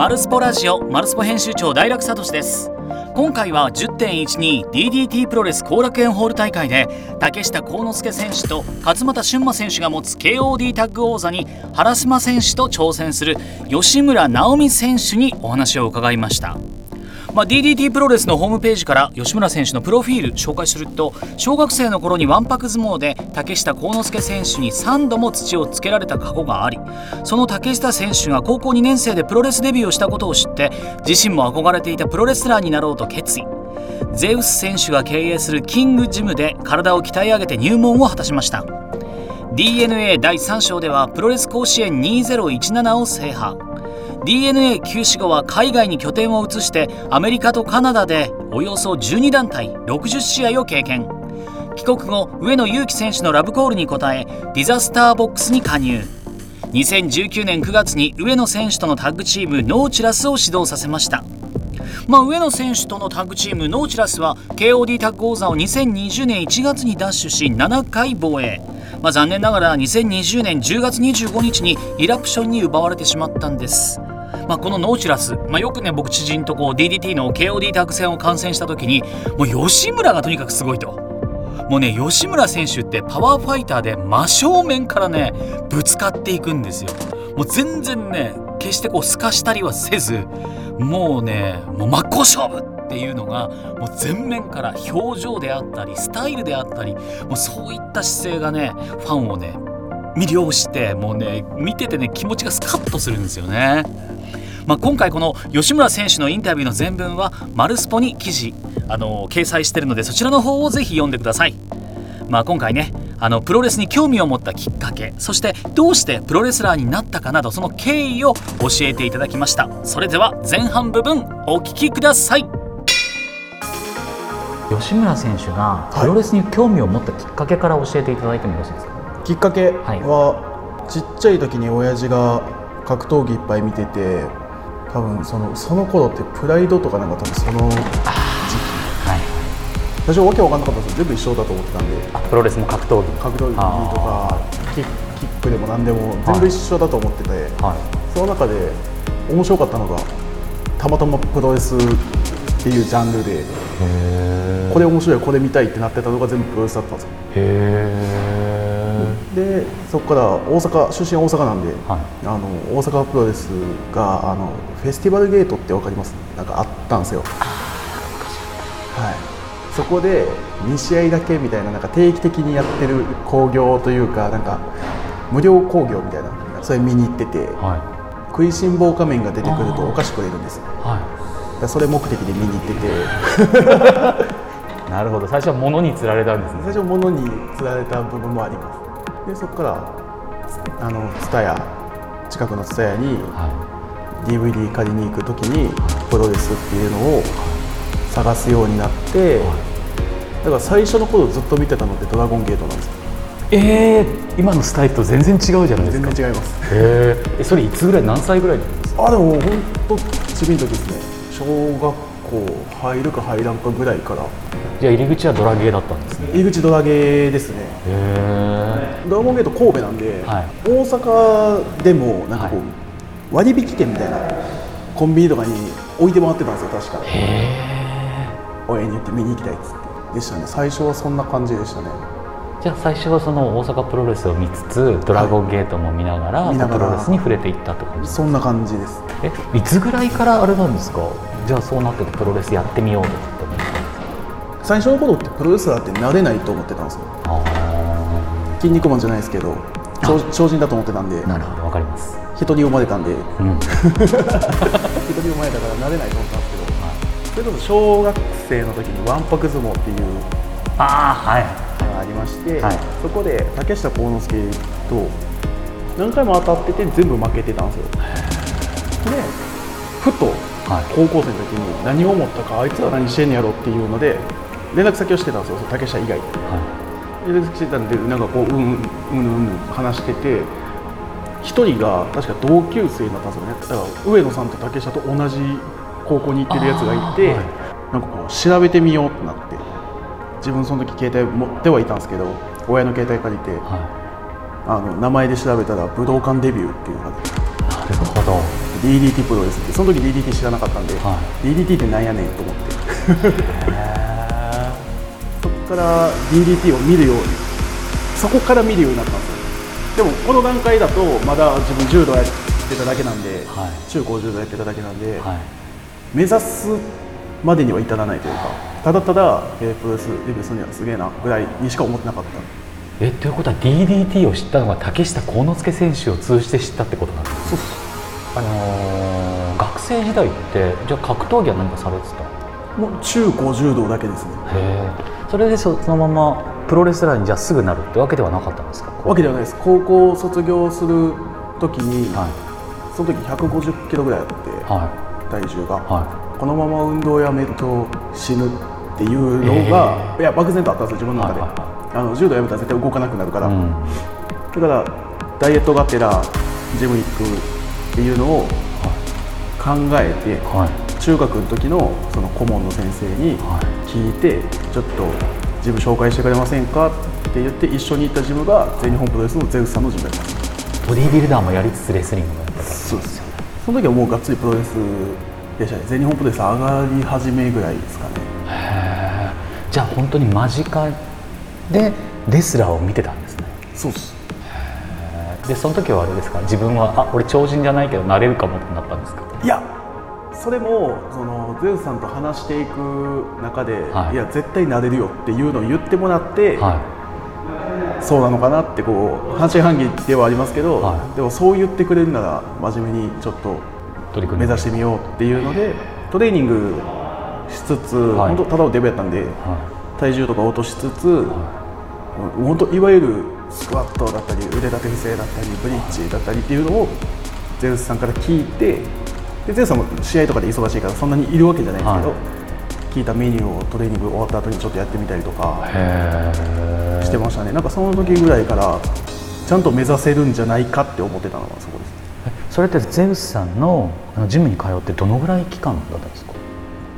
マルスポラジオマルスポ編集長大楽聡です。今回は 10.12DDT プロレス後楽園ホール大会で竹下幸之助選手と勝俣俊馬選手が持つ KOD タッグ王座に原島選手と挑戦する吉村直美選手にお話を伺いました。まあ、DDT プロレスのホームページから吉村選手のプロフィール紹介すると小学生の頃にわんぱく相撲で竹下幸之助選手に3度も土をつけられた過去がありその竹下選手が高校2年生でプロレスデビューをしたことを知って自身も憧れていたプロレスラーになろうと決意。ゼウス選手が経営するキングジムで体を鍛え上げて入門を果たしました。DNA 第3章ではプロレス甲子園2017を制覇。DNA 休止後は海外に拠点を移してアメリカとカナダでおよそ12団体60試合を経験。帰国後上野祐希選手のラブコールに応えディザスターボックスに加入。2019年9月に上野選手とのタッグチームノーチラスを始動させました。まあ、上野選手とのタッグチームノーチラスは KOD タッグ王座を2020年1月に奪取し7回防衛、まあ、残念ながら2020年10月25日にイラプションに奪われてしまったんです。まあ、このノーチュラス、まあ、よくね僕知人とこう DDT の KOD タッグ戦を観戦した時にもう吉村がとにかくすごいと。もうね吉村選手ってパワーファイターで真正面からねぶつかっていくんですよ。もう全然ね決してこう透かしたりはせずもうねもう真っ向勝負っていうのがもう全面から表情であったりスタイルであったりもうそういった姿勢がねファンをね魅了してもうね見ててね気持ちがスカッとするんですよね。まあ、今回この吉村選手のインタビューの全文はマルスポに記事あの掲載してるのでそちらの方をぜひ読んでください。まあ、今回ねあのプロレスに興味を持ったきっかけそしてどうしてプロレスラーになったかなどその経緯を教えていただきました。それでは前半部分お聞きください。吉村選手がプロレスに興味を持ったきっかけから教えていただいてもよろしいですか、はい、きっかけは、ちっちゃい時に親父が格闘技いっぱい見てて多分そのその頃ってプライドとかなんか多分その時期。はい最初わけわかんなかったです全部一緒だと思ってたんで。プロレスも格闘技。格闘技とかキックでも何でも全部一緒だと思ってて、はい、その中で面白かったのがたまたまプロレスっていうジャンルでこれ面白いこれ見たいってなってたのが全部プロレスだったんですよ。へでそこから大阪出身は大阪なんで、はい、あの大阪プロレスがあのフェスティバルゲートって分かります？なんかあったんですよ。はい。そこで2試合だけみたいななんか定期的にやってる興行というかなんか無料興行みたいなそれ見に行ってて、はい、食いしん坊仮面が出てくるとお菓子くれるんですよ、はい、それ目的で見に行ってて。なるほど。最初は物に釣られたんですね。最初は物に釣られた部分もありますでそこからあの蔦屋近くの蔦屋に DVD 借りに行く時にプロレスっていうのを探すようになってだから最初の頃ずっと見てたのってドラゴンゲートなんですよ。えー、今のスタイルと全然違うじゃないですか。全然違います。えー、それいつぐらい何歳ぐらいですか？あでも本当ちびい時ですね。小学校入るか入らんかぐらいから。じゃあ入り口はドラゲーだったんですね。入り口ドラゲーですね。へえドラゴンゲート神戸なんで、はい、大阪でもなんかこう、はい、割引券みたいなコンビニとかに置いてもらってたんですよ確か。親に言って見に行きたいっつって。でしたね。最初はそんな感じでしたね。じゃあ最初はその大阪プロレスを見つつドラゴンゲートも見ながらはい、プロレスに触れていったって感じそんな感じです。えいつぐらいからあれなんですか？じゃあそうなっててプロレスやってみようとって思って最初の頃ってプロレスラーってなれないと思ってたんですよ筋肉マンじゃないですけど超人だと思ってたんでなるほどわかります。人に生まれたんで、うん、人に生まれたからなれないと思ったんですけど、はい、それこそ小学生の時にわんぱく相撲っていうあ,、はい、ありまして、はい、そこで竹下幸之助と何回も当たってて全部負けてたんですよ。でふと高校生の時に何を思ったかあいつは何してんねやろっていうので連絡先をしてたんですよ竹下以外、はい、てたんでなんかこううんうんうんうん話してて1人が確か同級生だったんですよね。だから上野さんと竹下と同じ高校に行ってるやつがいて、はい、なんかこう調べてみようってなって自分その時携帯持ってはいたんですけど親の携帯借りて、はい、あの名前で調べたら武道館デビューっていうのがなるほど。DDT プロレスって。その時 DDT 知らなかったんで、は DDT ってなんやねんと思ってから DDT を見るように。そこから見るようになったんですよ。でもこの段階だとまだ自分柔道やってただけなんで、はい。中高柔道やってただけなんで、はい。目指すまでには至らないというかただただ、えープロレスデビューするにはすげえなぐらいにしか思ってなかった。えということは DDT を知ったのが竹下幸之助選手を通じて知ったってことなんですか？あのー学生時代ってじゃあ格闘技は何かされてた？もう中高柔道だけですね。へえそれでそそのままプロレスラーにじゃあすぐなるってわけではなかったんですか？わけではないです。高校卒業する時に、はい。その時150キロぐらいあって、は体重が、い。はこのまま運動やめると死ぬっていうのが、いや漠然とあったんですよ自分の中で、はいあの柔道やめたら絶対動かなくなるから、い、うん、だからダイエットがてらジム行くっていうのを考えて、はい。中学の時のその顧問の先生にはい聞いて、ちょっとジム紹介してくれませんかって言って一緒に行ったジムが全日本プロレスのゼウスさんのジムだったんです。ボディービルダーもやりつつレスリングもやってたそうです。よねその時はもうがっつりプロレスでしたね全日本プロレス上がり始めぐらいですかね。へえじゃあ本当に間近でレスラーを見てたんですね。そうっす。でその時はあれですか？自分はあ俺超人じゃないけどなれるかもってなったんですか？いやそれもそのゼウスさんと話していく中で、はい。い、や絶対なれるよっていうのを言ってもらって、はそうなのかなってこう半信半疑ではありますけど、はい。でもそう言ってくれるなら真面目にちょっと目指してみようっていうのでトレーニングしつつ、はい。本当ただのデブやったんでは体重とか落としつつ、本当いわゆるスクワットだったり腕立て伏せだったりブリッジだったりっていうのをゼウスさんから聞いてでゼウスさんも試合とかで忙しいからそんなにいるわけじゃないんですけど、はい。聞いたメニューをトレーニング終わった後にちょっとやってみたりとかしてましたね。なんかその時ぐらいからちゃんと目指せるんじゃないかって思ってたのがそこです。それってゼウスさんのジムに通ってどのぐらい期間だったんですか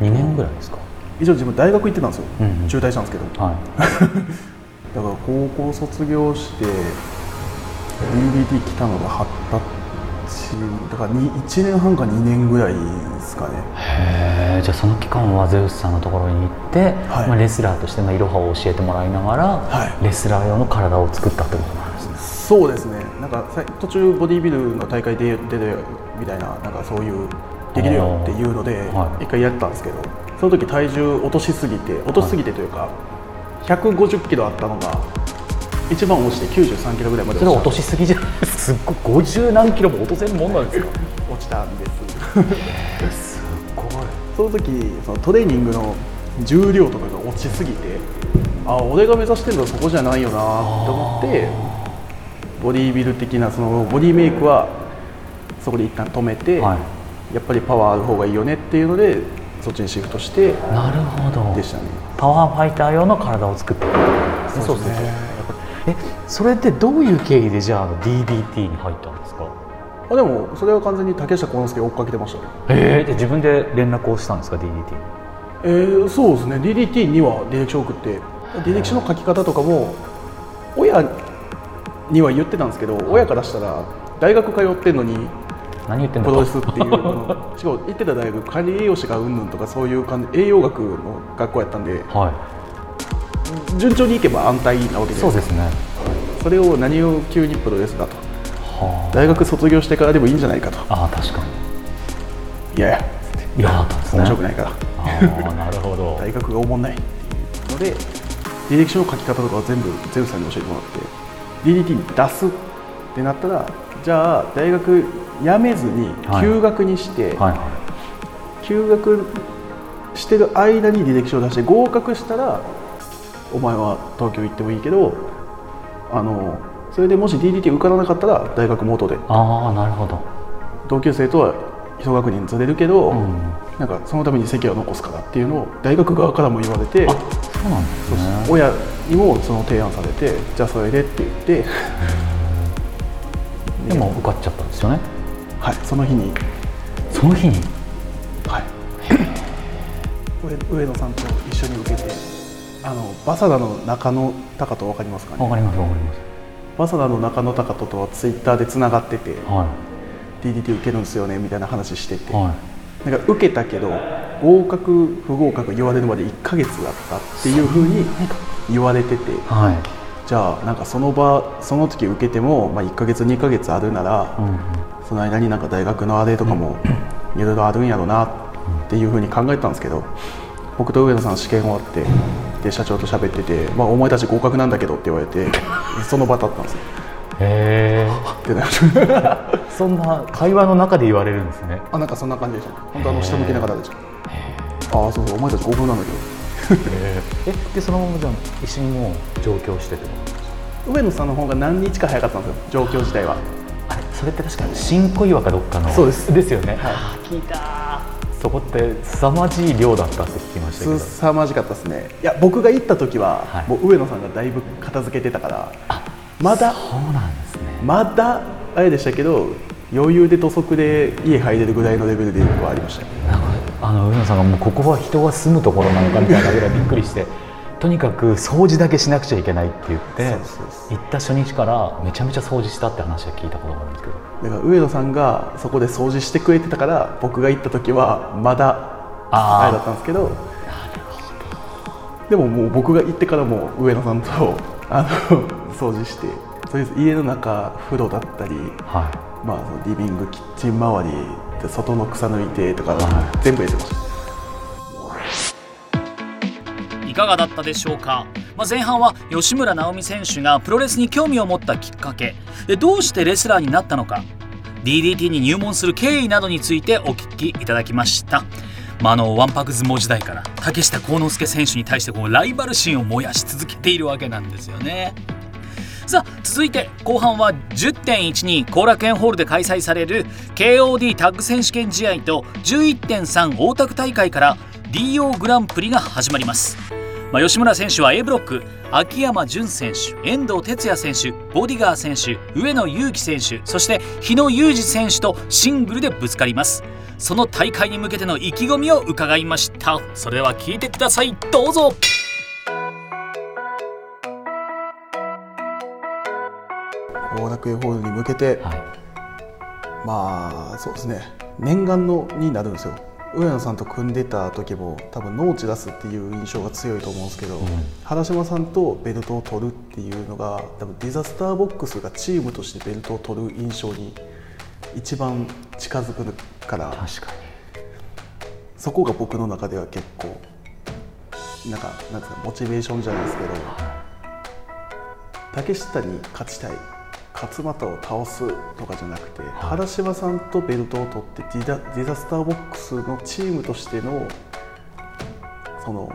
？2年ぐらいですか、一応自分大学行ってたんですよ、うんうん。中退したんですけど。はい。だから高校卒業して DBT 来たのが二十歳だからに1年半か2年ぐらいですかね。へえじゃあその期間はゼウスさんのところに行って、はい。まあ、レスラーとしてのいろはを教えてもらいながら、はい。レスラー用の体を作ったってことなんですね。そうですね。なんかさ途中ボディービルの大会で出てみたいななんかそういうできるよっていうのではい。一回やったんですけどその時体重落としすぎて落としすぎてというか150キロあったのが一番落ちて93キロぐらいまでそれは落としすぎじゃないですかすっごい50何キロも落とせるもんなんですか？た落ちたんですすごい。その時そのトレーニングの重量とかが落ちすぎてあ俺が目指してるのはそこじゃないよなと思ってボディービル的なそのボディメイクはそこで一旦止めて、はい。やっぱりパワーある方がいいよねっていうのでそっちにシフトしてなるほど。でしたね。パワーファイター用の体を作ってそうですねそれってどういう経緯でじゃあ DDT に入ったんですか？あでもそれは完全に竹下幸之助を追っかけてましたねええで自分で連絡をしたんですか？DDT えーそうですね。DDT には履歴書を送って履歴書の書き方とかも親には言ってたんですけど親からしたら大学通ってんのに何言ってんだプロレスっていうの。しかも行ってた大学管理栄養士がうんぬんとかそういう感じ栄養学の学校やったんでは順調にいけば安泰なわけいでそうですねそれを何を急にプロレスだと。は大学卒業してからでもいいんじゃないかと。あああ確かいやいや。にいや面白くないから。ああなるほど。大学がおもんないっていうので履歴書の書き方とかは全部ゼウスさんに教えてもらって DDT に出すってなったらじゃあ大学辞めずにはい。休学にして、はい。休学してる間に履歴書を出して合格したらお前は東京行ってもいいけどあのそれでもし DDT 受からなかったら大学元で。ああなるほど。同級生とは一学年ずれるけど、うん。なんかそのために席は残すからっていうのを大学側からも言われてあそうなんですね。親にもその提案されてじゃあそれでって言って。でも受かっちゃったんですよね。はいその日に、その日に？はい、上上野さんと一緒に受けてあのバサダの中野隆人分かりますかね？わかりますわかります。バサダの中野隆人とはツイッターでつながってては DDT 受けるんですよねみたいな話してて、はい、なんか受けたけど合格不合格言われるまで1か月だったっていうふうに言われてて、はい、じゃあなんかその場その時受けても、まあ、1か月2か月あるなら、うん、その間になんか大学のあれとかも いろいろあるんやろうなっていうふうに考えたんですけど僕と上野さん試験終わってで社長と喋ってて、まあ、お前たち合格なんだけどって言われて その場だったんですよ。へえ そんな会話の中で言われるんですね。あなんかそんな感じでした。本当あの下向きながらでした。ああそうそうお前たち合格なんだけど。えでそのままじゃ一緒にもう上京してて上野さんの方が何日か早かったんですよ上京自体は。あれそれって確か新小岩かどっかのそうです。ですよね、はい、聞いたそこって凄まじい量だったって聞きましたけど。凄まじかったですね。いや僕が行った時は、はい、もう上野さんがだいぶ片付けてたからまだそうなんですね。まだあれでしたけど余裕で土足で家入れるぐらいのレベルではありました、あの上野さんがもうここは人が住むところなのかみたいなぐらいびっくりしてとにかく掃除だけしなくちゃいけないって言って行った初日からめちゃめちゃ掃除したって話は聞いたことがあるんですけど。だから上野さんがそこで掃除してくれてたから僕が行った時はまだあれだったんですけどでももう僕が行ってからも上野さんとあの掃除してとりあえず家の中風呂だったり、はい、まあ、リビングキッチン周りで外の草抜いてとか、はい、全部入れてましたいかがだったでしょうか、まあ、前半は吉村直美選手がプロレスに興味を持ったきっかけでどうしてレスラーになったのか？DDT に入門する経緯などについてお聞きいただきました。まあ、あのわんぱく相撲時代から竹下幸之助選手に対してこうライバル心を燃やし続けているわけなんですよね。さあ続いて後半は10.12後楽園ホールで開催される KOD タッグ選手権試合と11.3大田区大会から DO グランプリが始まります、まあ、吉村選手は A ブロック秋山純選手遠藤哲也選手ボディガー選手上野裕樹選手そして日野裕二選手とシングルでぶつかります。その大会に向けての意気込みを伺いました。それでは聞いてください。どうぞ。後楽園ホールに向けて、はい、まあそうですね。念願のになるんですよ上野さんと組んでた時も多分ノーチ出すっていう印象が強いと思うんですけど、うん、原島さんとベルトを取るっていうのが多分ディザスターボックスがチームとしてベルトを取る印象に一番近づくから確かに。そこが僕の中では結構なんかなんですかモチベーションじゃないですけど、竹下に勝ちたい勝俣を倒すとかじゃなくて、はい、原島さんとベルトを取ってディザディザスターボックスのチームとしてのその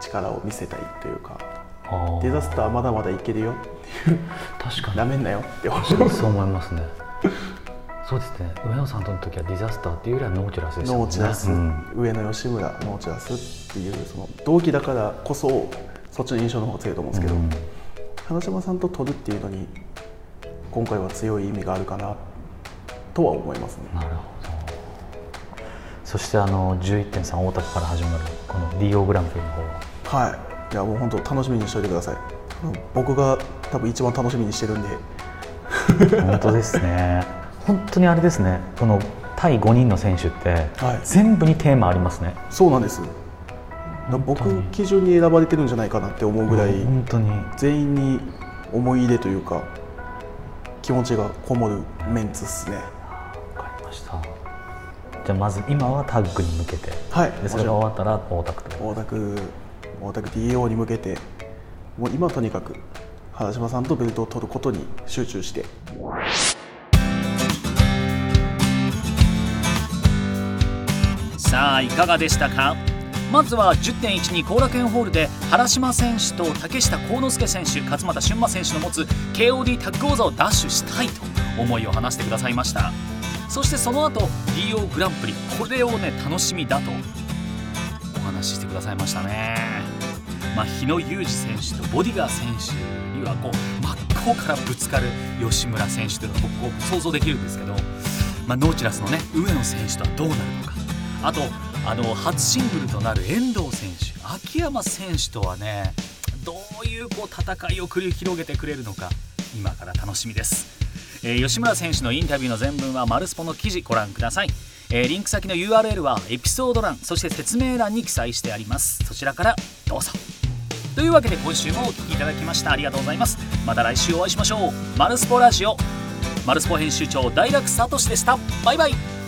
力を見せたいというかディザスターまだまだいけるよっていう確かに。なめんなよって思そう思いますね。そうですね。上野さんとの時はディザスターっていうよりはノーチュラスでしたね。ノーチュラス、うん、上野吉村ノーチュラスっていうその同期だからこそそっちの印象の方が強いと思うんですけど、うん、原島さんと取るっていうのに今回は強い意味があるかなとは思いますね。なるほど。そしてあの11.3大田区から始まるこの DO グランプリの方は？はい。いやもう本当楽しみにしておいてください。僕が多分一番楽しみにしてるんで。本当ですね。本当にあれですね。この対5人の選手って、はい、全部にテーマありますね。そうなんです。僕基準に選ばれてるんじゃないかなって思うぐらい本当に。全員に思い入れというか気持ちがこもるメンツですね。わかりました。じゃあまず今はタッグに向けて。はいでそれが終わったら大田区大田区大田区 DO に向けてもう今とにかく原島さんとベルトを取ることに集中して。さあいかがでしたか？まずは10.12後楽園ホールで原島選手と竹下幸之助選手勝俣俊馬選手の持つ KOD タッグ王座を奪取したいと思いを話してくださいました。そしてその後 DO グランプリこれをね楽しみだとお話ししてくださいましたね。まあ、日野裕二選手とボディガー選手にはこう真っ向からぶつかる吉村選手というのが僕想像できるんですけど、まあ、ノーチラスのね上野選手とはどうなるのか。あとあの初シングルとなる遠藤選手秋山選手とはねどういうこう戦いを繰り広げてくれるのか今から楽しみです。えー、吉村選手のインタビューの全文はマルスポの記事ご覧ください、えー、リンク先の URL はエピソード欄そして説明欄に記載してあります。そちらからどうぞ。というわけで今週もお聴きいただきました。ありがとうございます。また来週お会いしましょう。マルスポラジオ。マルスポ編集長大楽聡でした。バイバイ。